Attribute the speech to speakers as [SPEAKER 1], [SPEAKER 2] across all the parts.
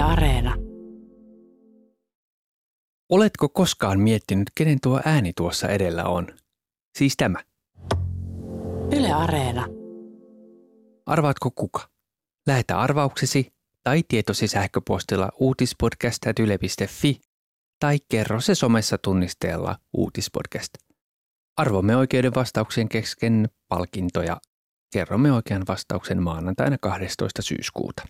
[SPEAKER 1] Areena.
[SPEAKER 2] Oletko koskaan miettinyt, kenen tuo ääni tuossa edellä on? Siis tämä.
[SPEAKER 1] Yle Areena.
[SPEAKER 2] Arvaatko kuka? Lähetä arvauksesi tai tietosi sähköpostilla uutispodcast.yle.fi tai kerro se somessa tunnisteella uutispodcast. Arvomme oikeuden vastauksien kesken palkintoja. Kerromme oikean vastauksen maanantaina 12. syyskuuta.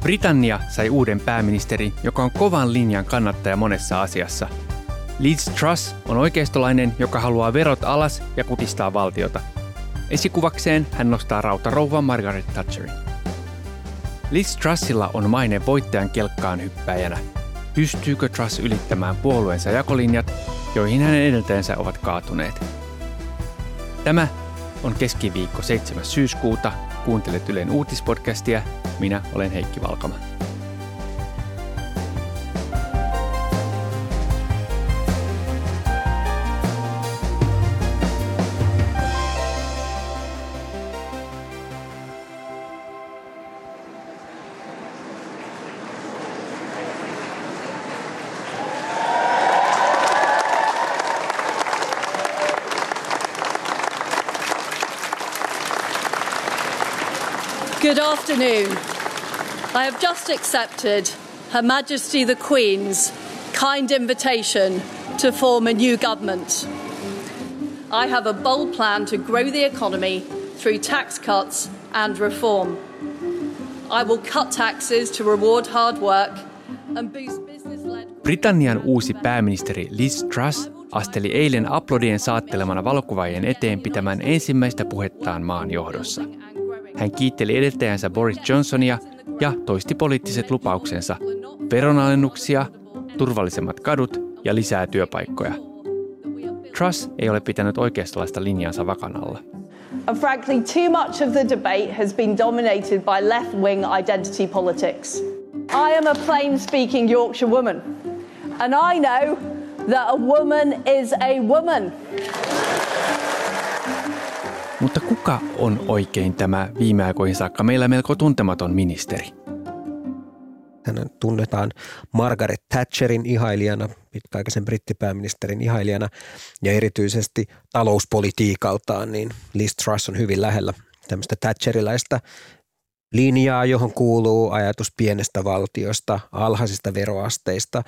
[SPEAKER 2] Britannia sai uuden pääministerin, joka on kovan linjan kannattaja monessa asiassa. Liz Truss on oikeistolainen, joka haluaa verot alas ja kutistaa valtiota. Esikuvakseen hän nostaa rautarouva Margaret Thatcherin. Liz Trussilla on maine voittajan kelkkaan hyppäjänä. Pystyykö Truss ylittämään puolueensa jakolinjat, joihin hänen edeltäjänsä ovat kaatuneet? Tämä on keskiviikko 7. syyskuuta. Kuuntelet Ylen uutispodcastia. Minä olen Heikki Valkama.
[SPEAKER 3] Good afternoon. I have just accepted Her Majesty the Queen's kind invitation to form a new government. I have a bold plan to grow the economy through tax cuts and reform. I will cut taxes to reward hard work and boost business led.
[SPEAKER 2] Britannian uusi pääministeri Liz Truss asteli eilen aplodien saattelemana valokuvaajien eteen pitämään ensimmäistä puhettaan maan johdossa. Hän kiitteli edeltäjänsä Boris Johnsonia ja toisti poliittiset lupauksensa, veronalennuksia, turvallisemmat kadut ja lisää työpaikkoja. Truss ei ole pitänyt oikeistolaista linjansa vakanalla.
[SPEAKER 3] And frankly, too much of the debate has been dominated by left wing identity politics. I am a plain speaking Yorkshire woman, and I know that a woman is a woman.
[SPEAKER 2] Mutta kuka on oikein tämä viime aikoihin saakka meillä melko tuntematon ministeri?
[SPEAKER 4] Hän tunnetaan Margaret Thatcherin ihailijana, pitkäaikaisen brittipääministerin ihailijana ja erityisesti talouspolitiikaltaan, niin Liz Truss on hyvin lähellä tämmöistä Thatcheriläistä linjaa, johon kuuluu ajatus pienestä valtiosta, alhaisista veroasteista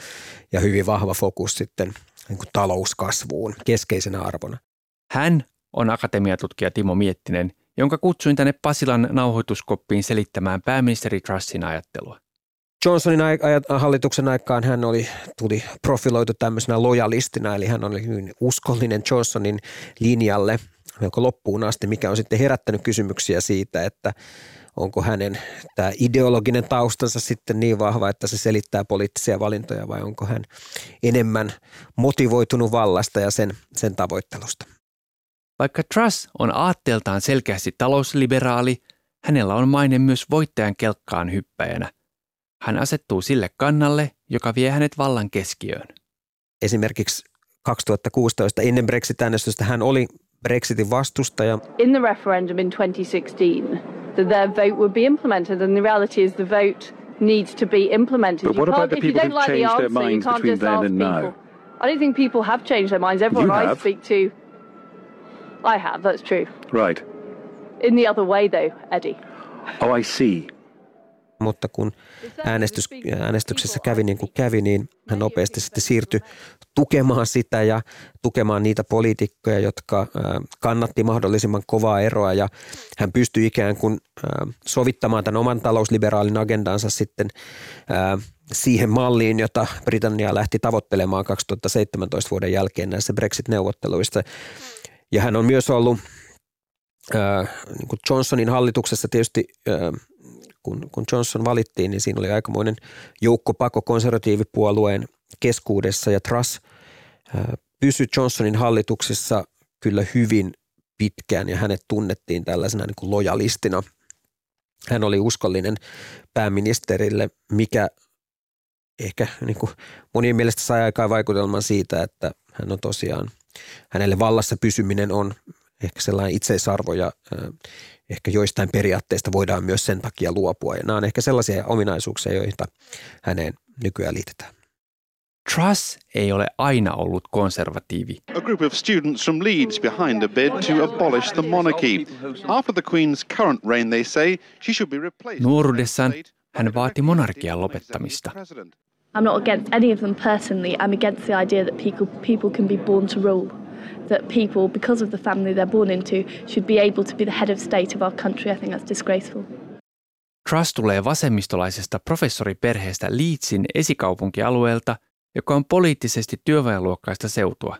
[SPEAKER 4] ja hyvin vahva fokus sitten niin kuin talouskasvuun keskeisenä arvona.
[SPEAKER 2] Hän on akatemiatutkija Timo Miettinen, jonka kutsuin tänne Pasilan nauhoituskoppiin selittämään pääministeri Trussin ajattelua.
[SPEAKER 4] Johnsonin hallituksen aikaan hän oli, tuli profiloitu tämmöisenä lojalistina, eli hän oli hyvin uskollinen Johnsonin linjalle melko loppuun asti, mikä on sitten herättänyt kysymyksiä siitä, että onko hänen tämä ideologinen taustansa sitten niin vahva, että se selittää poliittisia valintoja vai onko hän enemmän motivoitunut vallasta ja sen, sen tavoittelusta.
[SPEAKER 2] Vaikka Truss on aatteeltaan selkeästi talousliberaali, hänellä on maine myös voittajan kelkkaan hyppäjänä. Hän asettuu sille kannalle, joka vie hänet vallan keskiöön.
[SPEAKER 4] Esimerkiksi 2016 ennen Brexit-äänestystä hän oli Brexitin vastustaja.
[SPEAKER 3] In the referendum in 2016, that their vote would be implemented, and the reality is the vote needs to be implemented.
[SPEAKER 5] But what about the people who've changed their minds between then and now?
[SPEAKER 3] I don't think people have changed their minds. Everyone
[SPEAKER 5] You
[SPEAKER 3] I
[SPEAKER 5] have.
[SPEAKER 3] speak to, I have. That's true.
[SPEAKER 5] Right.
[SPEAKER 3] In the other way, though, Eddie.
[SPEAKER 5] Oh, I see.
[SPEAKER 4] Mutta kun äänestys, äänestyksessä kävi niin kuin kävi, niin hän nopeasti sitten siirtyi tukemaan sitä ja tukemaan niitä poliitikkoja, jotka kannatti mahdollisimman kovaa eroa ja hän pystyi ikään kuin sovittamaan tämän oman talousliberaalin agendansa sitten siihen malliin, jota Britannia lähti tavoittelemaan 2017 vuoden jälkeen näissä Brexit-neuvotteluissa. Ja hän on myös ollut niin kuin Johnsonin hallituksessa tietysti kun, kun Johnson valittiin, niin siinä oli aikamoinen joukkopako konservatiivipuolueen keskuudessa ja Truss pysyi Johnsonin hallituksessa kyllä hyvin pitkään ja hänet tunnettiin tällaisena niin kuin lojalistina. Hän oli uskollinen pääministerille, mikä ehkä niin kuin monien mielestä sai aikaan vaikutelman siitä, että hän on tosiaan hänelle vallassa pysyminen on ehkä sellainen itseisarvo ja ehkä joistain periaatteista voidaan myös sen takia luopua. Ja nämä on ehkä sellaisia ominaisuuksia, joita häneen nykyään liitetään.
[SPEAKER 2] Truss ei ole aina ollut konservatiivi.
[SPEAKER 6] A group of students from Leeds behind a bid to abolish the monarchy. After the Queen's current reign, they say she should be replaced.
[SPEAKER 2] Nuoruudessaan hän vaati monarkian lopettamista.
[SPEAKER 7] I'm not against any of them personally. I'm against the idea that people, people can be born to rule. That people, because of the family they're born into, should be able to be the head of state of our country. I think that's disgraceful.
[SPEAKER 2] Truss tulee vasemmistolaisesta professoriperheestä Leedsin esikaupunkialueelta, joka on poliittisesti työväenluokkaista seutua.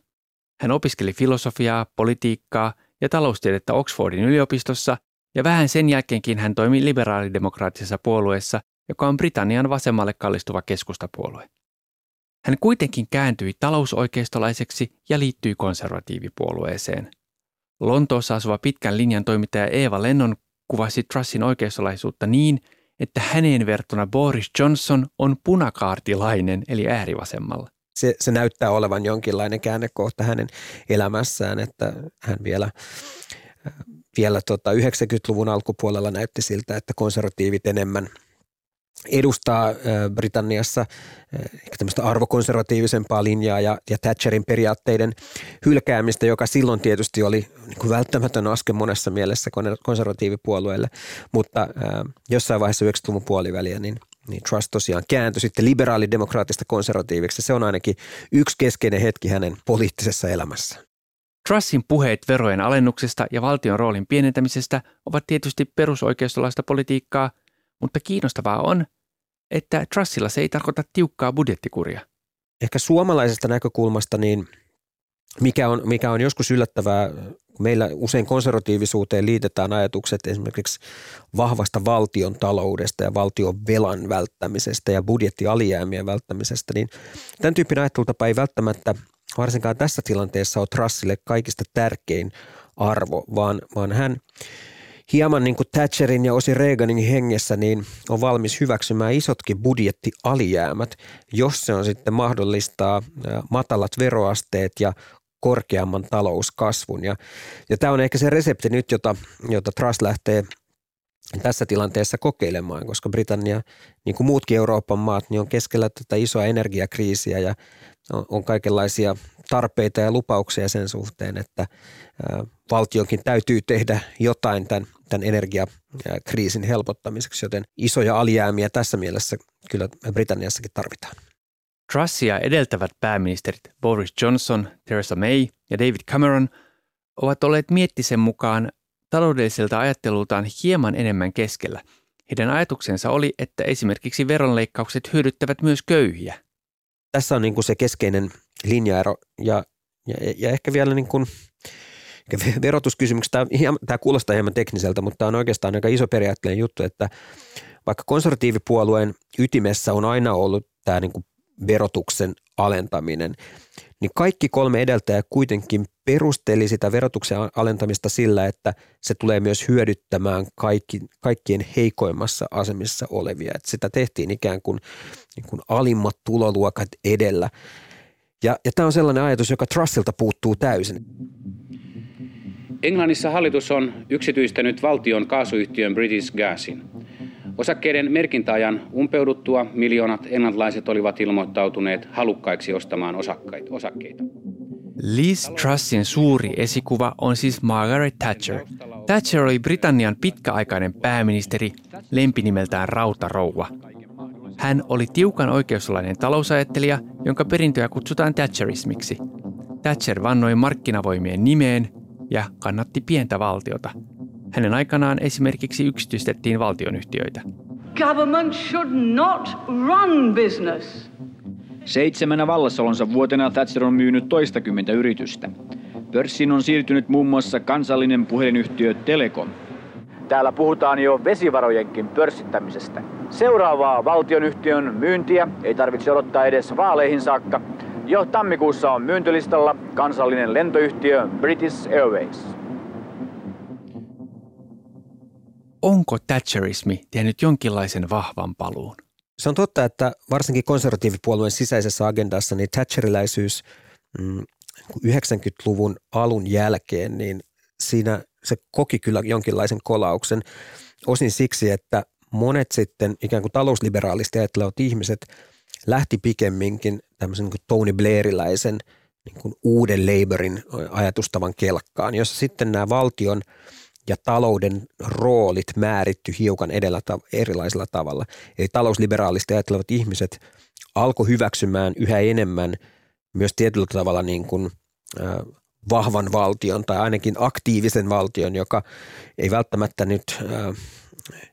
[SPEAKER 2] Hän opiskeli filosofiaa, politiikkaa ja taloustiedettä Oxfordin yliopistossa ja vähän sen jälkeenkin hän toimi liberaalidemokraattisessa puolueessa, joka on Britannian vasemmalle kallistuva keskustapuolue. Hän kuitenkin kääntyi talousoikeistolaiseksi ja liittyi konservatiivipuolueeseen. Lontoossa asuva pitkän linjan toimittaja Eeva Lennon kuvasi Trussin oikeistolaisuutta niin, että häneen verrattuna Boris Johnson on punakaartilainen eli äärivasemmalla.
[SPEAKER 4] Se, se näyttää olevan jonkinlainen käännekohta hänen elämässään, että hän vielä, vielä tota 90-luvun alkupuolella näytti siltä, että konservatiivit enemmän – edustaa Britanniassa tämmöistä arvokonservatiivisempaa linjaa ja, ja Thatcherin periaatteiden hylkäämistä, joka silloin tietysti oli niin kuin välttämätön askel monessa mielessä konservatiivipuolueelle, mutta äh, jossain vaiheessa 90-luvun puoliväliä niin, niin Trust tosiaan kääntyi sitten liberaalidemokraattista konservatiiviksi. Se on ainakin yksi keskeinen hetki hänen poliittisessa elämässä.
[SPEAKER 2] Trussin puheet verojen alennuksesta ja valtion roolin pienentämisestä ovat tietysti perusoikeistolaista politiikkaa – mutta kiinnostavaa on, että Trussilla se ei tarkoita tiukkaa budjettikuria.
[SPEAKER 4] Ehkä suomalaisesta näkökulmasta niin mikä on, mikä on joskus yllättävää, meillä usein konservatiivisuuteen liitetään ajatukset esimerkiksi vahvasta valtion taloudesta ja valtion velan välttämisestä ja budjettialijäämien välttämisestä, niin tämän tyyppinen ajattelutapa ei välttämättä varsinkaan tässä tilanteessa ole Trussille kaikista tärkein arvo, vaan, vaan hän – hieman niin kuin Thatcherin ja osin Reaganin hengessä, niin on valmis hyväksymään isotkin budjettialijäämät, jos se on sitten mahdollistaa matalat veroasteet ja korkeamman talouskasvun. Ja, ja tämä on ehkä se resepti nyt, jota, jota Truss lähtee tässä tilanteessa kokeilemaan, koska Britannia, niin kuin muutkin Euroopan maat, niin on keskellä tätä isoa energiakriisiä ja on, kaikenlaisia tarpeita ja lupauksia sen suhteen, että valtionkin täytyy tehdä jotain tämän, tämän energiakriisin helpottamiseksi, joten isoja alijäämiä tässä mielessä kyllä Britanniassakin tarvitaan.
[SPEAKER 2] Trussia edeltävät pääministerit Boris Johnson, Theresa May ja David Cameron ovat olleet miettisen mukaan taloudelliselta ajattelultaan hieman enemmän keskellä. Heidän ajatuksensa oli, että esimerkiksi veronleikkaukset hyödyttävät myös köyhiä.
[SPEAKER 4] Tässä on niin kuin se keskeinen linjaero ja, ja, ja ehkä vielä niin kuin verotuskysymykset, tämä, tämä kuulostaa hieman tekniseltä, mutta tämä on oikeastaan aika iso periaatteellinen juttu, että vaikka konservatiivipuolueen ytimessä on aina ollut tämä niin kuin verotuksen alentaminen, niin kaikki kolme edeltäjää kuitenkin perusteli sitä verotuksen alentamista sillä, että se tulee myös hyödyttämään kaikki, kaikkien heikoimmassa asemissa olevia. Että sitä tehtiin ikään kuin, niin kuin alimmat tuloluokat edellä. Ja, ja tämä on sellainen ajatus, joka Trussilta puuttuu täysin.
[SPEAKER 8] Englannissa hallitus on yksityistänyt valtion kaasuyhtiön British Gasin. Osakkeiden merkintäajan umpeuduttua miljoonat englantilaiset olivat ilmoittautuneet halukkaiksi ostamaan osakkeita.
[SPEAKER 2] Liz Trussin suuri esikuva on siis Margaret Thatcher. Thatcher oli Britannian pitkäaikainen pääministeri, lempinimeltään Rautarouva. Hän oli tiukan oikeuslainen talousajattelija, jonka perintöä kutsutaan Thatcherismiksi. Thatcher vannoi markkinavoimien nimeen ja kannatti pientä valtiota. Hänen aikanaan esimerkiksi yksityistettiin valtionyhtiöitä. Government should not
[SPEAKER 9] run business. Seitsemänä vallassaolonsa vuotena Thatcher on myynyt toistakymmentä yritystä. Pörssiin on siirtynyt muun muassa kansallinen puhelinyhtiö Telekom. Täällä puhutaan jo vesivarojenkin pörssittämisestä. Seuraavaa valtionyhtiön myyntiä ei tarvitse odottaa edes vaaleihin saakka. Jo tammikuussa on myyntilistalla kansallinen lentoyhtiö British Airways.
[SPEAKER 2] Onko Thatcherismi tehnyt jonkinlaisen vahvan paluun?
[SPEAKER 4] Se on totta, että varsinkin konservatiivipuolueen sisäisessä agendassa niin Thatcheriläisyys mm, 90-luvun alun jälkeen, niin siinä se koki kyllä jonkinlaisen kolauksen. Osin siksi, että monet sitten ikään kuin talousliberaalista ajattelevat ihmiset lähti pikemminkin tämmöisen niin kuin Tony Blairiläisen niin kuin uuden Labourin ajatustavan kelkkaan, jossa sitten nämä valtion ja talouden roolit määritty hiukan edellä erilaisella tavalla. Eli talousliberaalista ajattelevat ihmiset alkoi hyväksymään yhä enemmän myös tietyllä tavalla niin kuin, äh, vahvan valtion tai ainakin aktiivisen valtion, joka ei välttämättä nyt äh,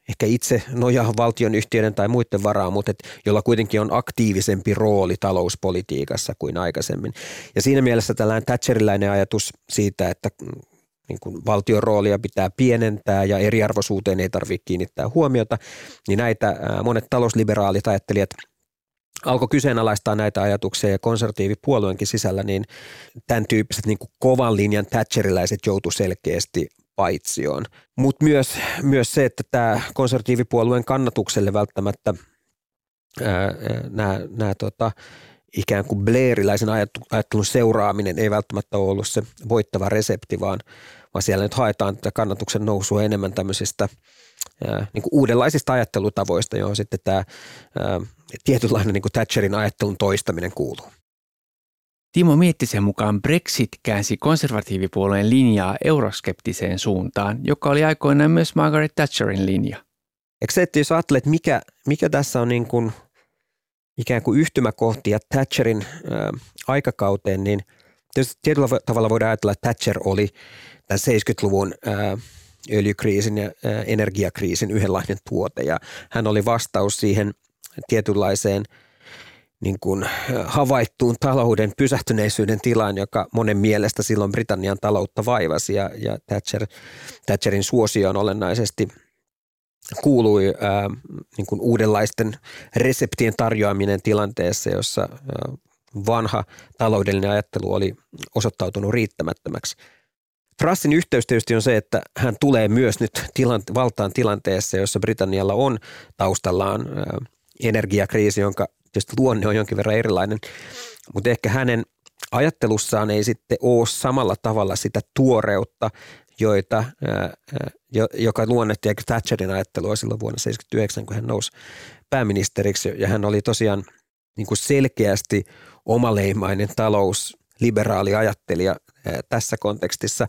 [SPEAKER 4] ehkä itse nojaa valtionyhtiöiden tai muiden varaan, mutta et, jolla kuitenkin on aktiivisempi rooli talouspolitiikassa kuin aikaisemmin. Ja siinä mielessä tällainen Thatcheriläinen ajatus siitä, että niin kuin valtion roolia pitää pienentää ja eriarvoisuuteen ei tarvitse kiinnittää huomiota, niin näitä monet talousliberaalit ajattelijat alkoi kyseenalaistaa näitä ajatuksia ja konservatiivipuolueenkin sisällä, niin tämän tyyppiset niin kuin kovan linjan Thatcheriläiset joutu selkeästi paitsioon. Mutta myös, myös se, että tämä konservatiivipuolueen kannatukselle välttämättä nämä tota, ikään kuin Blairiläisen ajattelun seuraaminen ei välttämättä ole ollut se voittava resepti, vaan, vaan siellä nyt haetaan tätä kannatuksen nousua enemmän tämmöisistä ää, niin kuin uudenlaisista ajattelutavoista, johon sitten tämä ää, tietynlainen niin kuin Thatcherin ajattelun toistaminen kuuluu.
[SPEAKER 2] Timo Miettisen mukaan Brexit käänsi konservatiivipuolueen linjaa euroskeptiseen suuntaan, joka oli aikoinaan myös Margaret Thatcherin linja.
[SPEAKER 4] Eikö se, että jos ajattelet, mikä, mikä tässä on niin kuin ikään kuin yhtymäkohtia Thatcherin äh, aikakauteen, niin tietyllä tavalla voidaan ajatella, että Thatcher oli tämän 70-luvun äh, öljykriisin ja energiakriisin yhdenlainen tuote. Ja hän oli vastaus siihen tietynlaiseen – niin kuin havaittuun talouden pysähtyneisyyden tilaan, joka monen mielestä silloin Britannian taloutta vaivasi. Ja, ja Thatcher, Thatcherin suosioon olennaisesti kuului ää, niin kuin uudenlaisten reseptien tarjoaminen tilanteessa, jossa ää, vanha taloudellinen ajattelu oli osoittautunut riittämättömäksi. Trussin yhteys tietysti on se, että hän tulee myös nyt tilante- valtaan tilanteessa, jossa Britannialla on taustallaan ää, energiakriisi, jonka tietysti luonne on jonkin verran erilainen, mutta ehkä hänen ajattelussaan ei sitten ole samalla tavalla sitä tuoreutta, joita, joka luonnehti Thatcherin ajattelua silloin vuonna 1979, kun hän nousi pääministeriksi. Ja hän oli tosiaan niin kuin selkeästi omaleimainen talous, liberaali ajattelija tässä kontekstissa,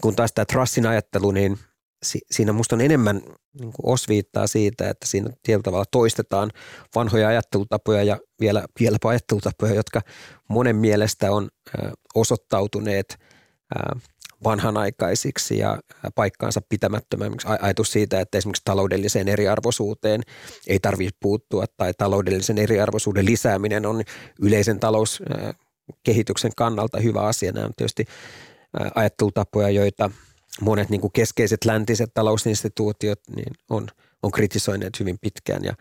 [SPEAKER 4] kun taas tämä Trussin ajattelu, niin si, siinä musta on enemmän niin kuin osviittaa siitä, että siinä tietyllä tavalla toistetaan vanhoja ajattelutapoja ja vielä, vieläpä ajattelutapoja, jotka monen mielestä on osoittautuneet vanhanaikaisiksi ja paikkaansa pitämättömämmiksi. Ajatus siitä, että esimerkiksi taloudelliseen eriarvoisuuteen ei tarvitse puuttua tai taloudellisen eriarvoisuuden lisääminen on yleisen talouskehityksen kannalta hyvä asia. Nämä on tietysti ajattelutapoja, joita – monet niin kuin keskeiset läntiset talousinstituutiot niin on, on kritisoineet hyvin pitkään ja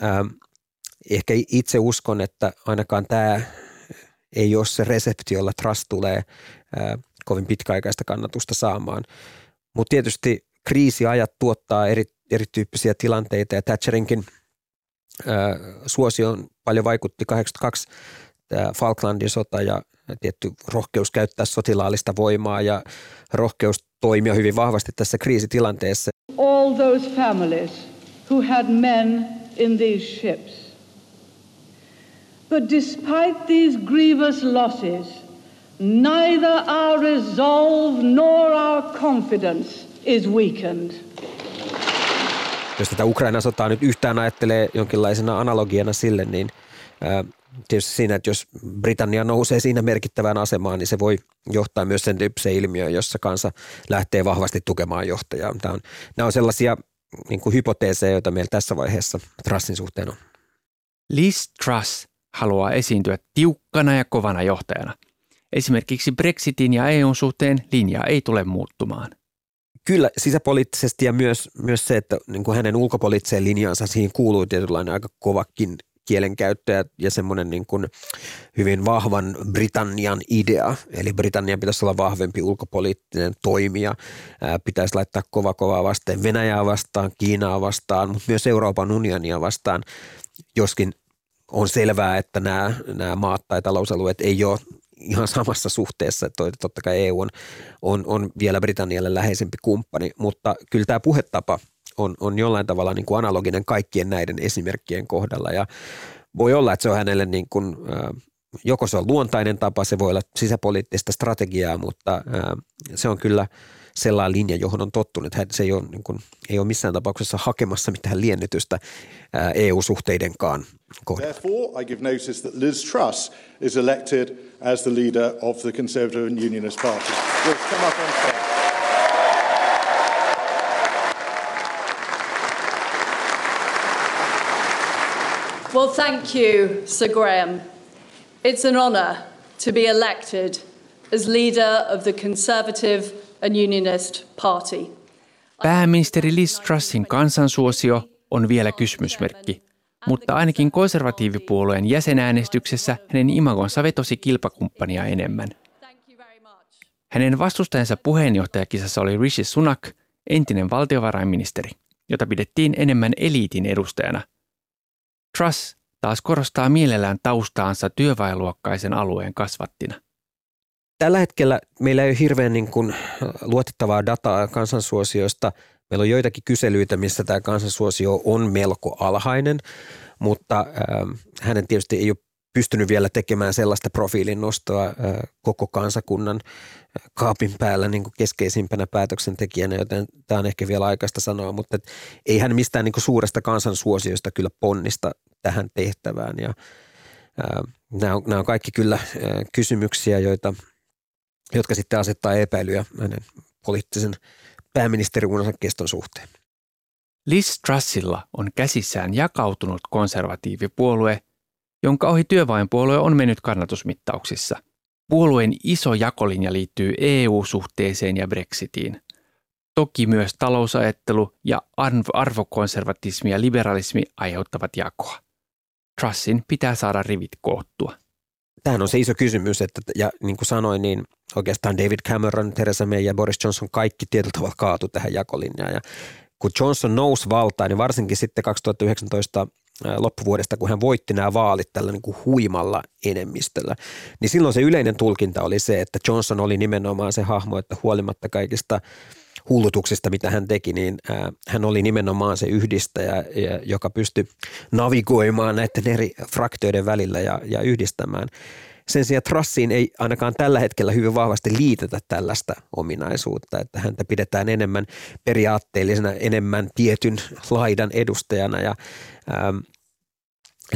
[SPEAKER 4] ää, ehkä itse uskon, että ainakaan tämä ei ole se resepti, jolla Trust tulee ää, kovin pitkäaikaista kannatusta saamaan. Mutta tietysti kriisiajat tuottaa eri, erityyppisiä tilanteita ja Thatcherinkin ää, suosioon paljon vaikutti 82 Falklandin sota ja tietty rohkeus käyttää sotilaallista voimaa ja rohkeus toimia hyvin vahvasti tässä kriisitilanteessa.
[SPEAKER 10] All those families who had men in these ships. But despite these grievous losses, neither our resolve nor our confidence is weakened.
[SPEAKER 4] Jos tätä Ukrainan sotaa nyt yhtään ajattelee jonkinlaisena analogiana sille, niin tietysti siinä, että jos Britannia nousee siinä merkittävään asemaan, niin se voi johtaa myös sen tyyppiseen ilmiöön, jossa kansa lähtee vahvasti tukemaan johtajaa. Tämä on, nämä on sellaisia niin kuin hypoteeseja, joita meillä tässä vaiheessa Trussin suhteen on.
[SPEAKER 2] Liz Truss haluaa esiintyä tiukkana ja kovana johtajana. Esimerkiksi Brexitin ja EUn suhteen linja ei tule muuttumaan.
[SPEAKER 4] Kyllä sisäpoliittisesti ja myös, myös se, että niin kuin hänen ulkopoliittiseen linjansa siihen kuuluu tietynlainen aika kovakin kielenkäyttö ja, ja semmoinen niin kuin hyvin vahvan Britannian idea. Eli Britannian pitäisi olla vahvempi ulkopoliittinen toimija, ää, pitäisi laittaa kova kovaa vastaan Venäjää vastaan, Kiinaa vastaan, mutta myös Euroopan unionia vastaan, joskin on selvää, että nämä, nämä maat tai talousalueet ei ole ihan samassa suhteessa, että totta kai EU on, on, on vielä Britannialle läheisempi kumppani, mutta kyllä tämä puhetapa on, on jollain tavalla niin kuin analoginen kaikkien näiden esimerkkien kohdalla. Ja voi olla, että se on hänelle niin kuin, joko se on luontainen tapa, se voi olla sisäpoliittista strategiaa, mutta se on kyllä sellainen linja, johon on tottunut. Se ei ole, niin kuin, ei ole missään tapauksessa hakemassa mitään liennytystä EU-suhteidenkaan kohdalla. Therefore, I give notice that Liz Truss is elected as the leader of the Conservative and Unionist Party. We'll come up on stage.
[SPEAKER 3] Well, thank you, Sir Graham. It's an honour to be elected as leader of the Conservative and Unionist Party.
[SPEAKER 2] Pääministeri Liz Trussin kansansuosio on vielä kysymysmerkki, mutta ainakin konservatiivipuolueen jäsenäänestyksessä hänen imagonsa vetosi kilpakumppania enemmän. Hänen vastustajansa puheenjohtajakisassa oli Rishi Sunak, entinen valtiovarainministeri, jota pidettiin enemmän eliitin edustajana. Truss taas korostaa mielellään taustaansa työväenluokkaisen alueen kasvattina.
[SPEAKER 4] Tällä hetkellä meillä ei ole hirveän niin kuin luotettavaa dataa kansansuosioista. Meillä on joitakin kyselyitä, missä tämä kansansuosio on melko alhainen, mutta äh, hänen tietysti ei ole pystynyt vielä tekemään sellaista profiilin nostoa äh, koko kansakunnan kaapin päällä niin kuin keskeisimpänä päätöksentekijänä, joten tämä on ehkä vielä aikaista sanoa, mutta et, ei hän mistään niin kuin suuresta kansansuosiosta kyllä ponnista tähän tehtävään. Ja, ää, nämä, on, nämä on kaikki kyllä ää, kysymyksiä, joita, jotka sitten asettaa epäilyjä hänen poliittisen pääministeriuunsa keston suhteen.
[SPEAKER 2] Liz Trussilla on käsissään jakautunut konservatiivipuolue, jonka ohi työväenpuolue on mennyt kannatusmittauksissa – Puolueen iso jakolinja liittyy EU-suhteeseen ja Brexitiin. Toki myös talousajattelu ja arvokonservatismi ja liberalismi aiheuttavat jakoa. Trussin pitää saada rivit koottua.
[SPEAKER 4] Tämähän on se iso kysymys, että ja niin kuin sanoin, niin oikeastaan David Cameron, Theresa May ja Boris Johnson kaikki tietyllä tavalla kaatu tähän jakolinjaan. Ja kun Johnson nousi valtaan, niin varsinkin sitten 2019 loppuvuodesta, kun hän voitti nämä vaalit tällä niin kuin huimalla enemmistöllä, niin silloin se yleinen tulkinta oli se, että Johnson oli nimenomaan se hahmo, että huolimatta kaikista hullutuksista, mitä hän teki, niin hän oli nimenomaan se yhdistäjä, joka pystyi navigoimaan näiden eri fraktioiden välillä ja, ja yhdistämään. Sen sijaan Trassiin ei ainakaan tällä hetkellä hyvin vahvasti liitetä tällaista ominaisuutta, että häntä pidetään enemmän periaatteellisena, enemmän tietyn laidan edustajana ja ähm,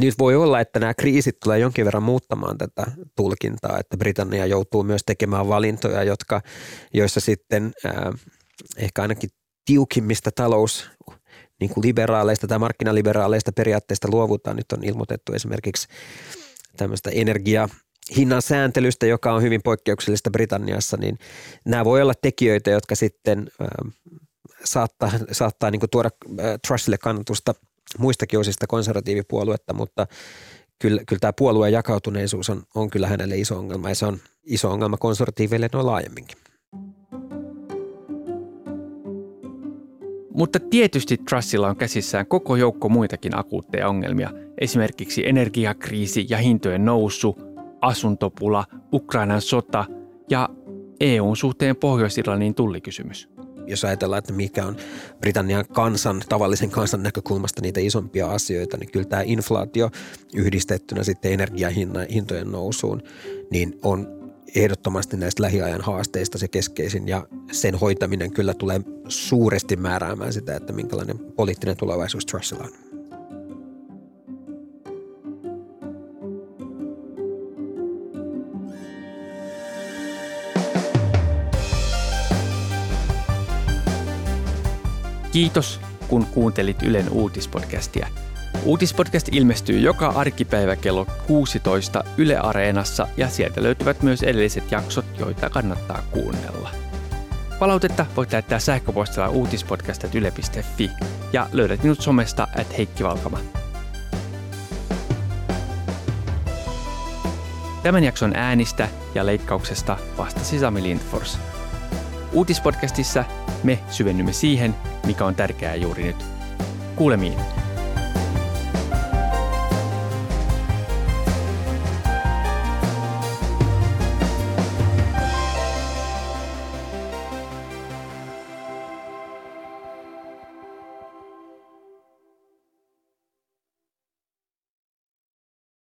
[SPEAKER 4] nyt voi olla, että nämä kriisit tulee jonkin verran muuttamaan tätä tulkintaa, että Britannia joutuu myös tekemään valintoja, jotka, joissa sitten äh, ehkä ainakin tiukimmista talous niin kuin liberaaleista tai markkinaliberaaleista periaatteista luovutaan. Nyt on ilmoitettu esimerkiksi tämmöistä energia hinnan sääntelystä, joka on hyvin poikkeuksellista Britanniassa, niin nämä voi olla tekijöitä, jotka sitten äh, saattaa, saattaa niin tuoda äh, Trussille kannatusta muistakin osista konservatiivipuoluetta, mutta kyllä, kyllä tämä puolueen jakautuneisuus on, on kyllä hänelle iso ongelma ja se on iso ongelma konservatiiveille noin laajemminkin.
[SPEAKER 2] Mutta tietysti Trussilla on käsissään koko joukko muitakin akuutteja ongelmia, esimerkiksi energiakriisi ja hintojen nousu – asuntopula, Ukrainan sota ja EUn suhteen Pohjois-Irlannin tullikysymys.
[SPEAKER 4] Jos ajatellaan, että mikä on Britannian kansan, tavallisen kansan näkökulmasta niitä isompia asioita, niin kyllä tämä inflaatio yhdistettynä sitten energiahintojen nousuun, niin on ehdottomasti näistä lähiajan haasteista se keskeisin ja sen hoitaminen kyllä tulee suuresti määräämään sitä, että minkälainen poliittinen tulevaisuus Trussilla on.
[SPEAKER 2] Kiitos, kun kuuntelit Ylen uutispodcastia. Uutispodcast ilmestyy joka arkipäivä kello 16 Yle Areenassa ja sieltä löytyvät myös edelliset jaksot, joita kannattaa kuunnella. Palautetta voit lähettää sähköpostilla uutispodcast.yle.fi ja löydät minut somesta at Heikki Valkama. Tämän jakson äänistä ja leikkauksesta vastasi Sami Lindfors. Uutispodcastissa me syvennymme siihen, mikä on tärkeää juuri nyt. Kuulemiin.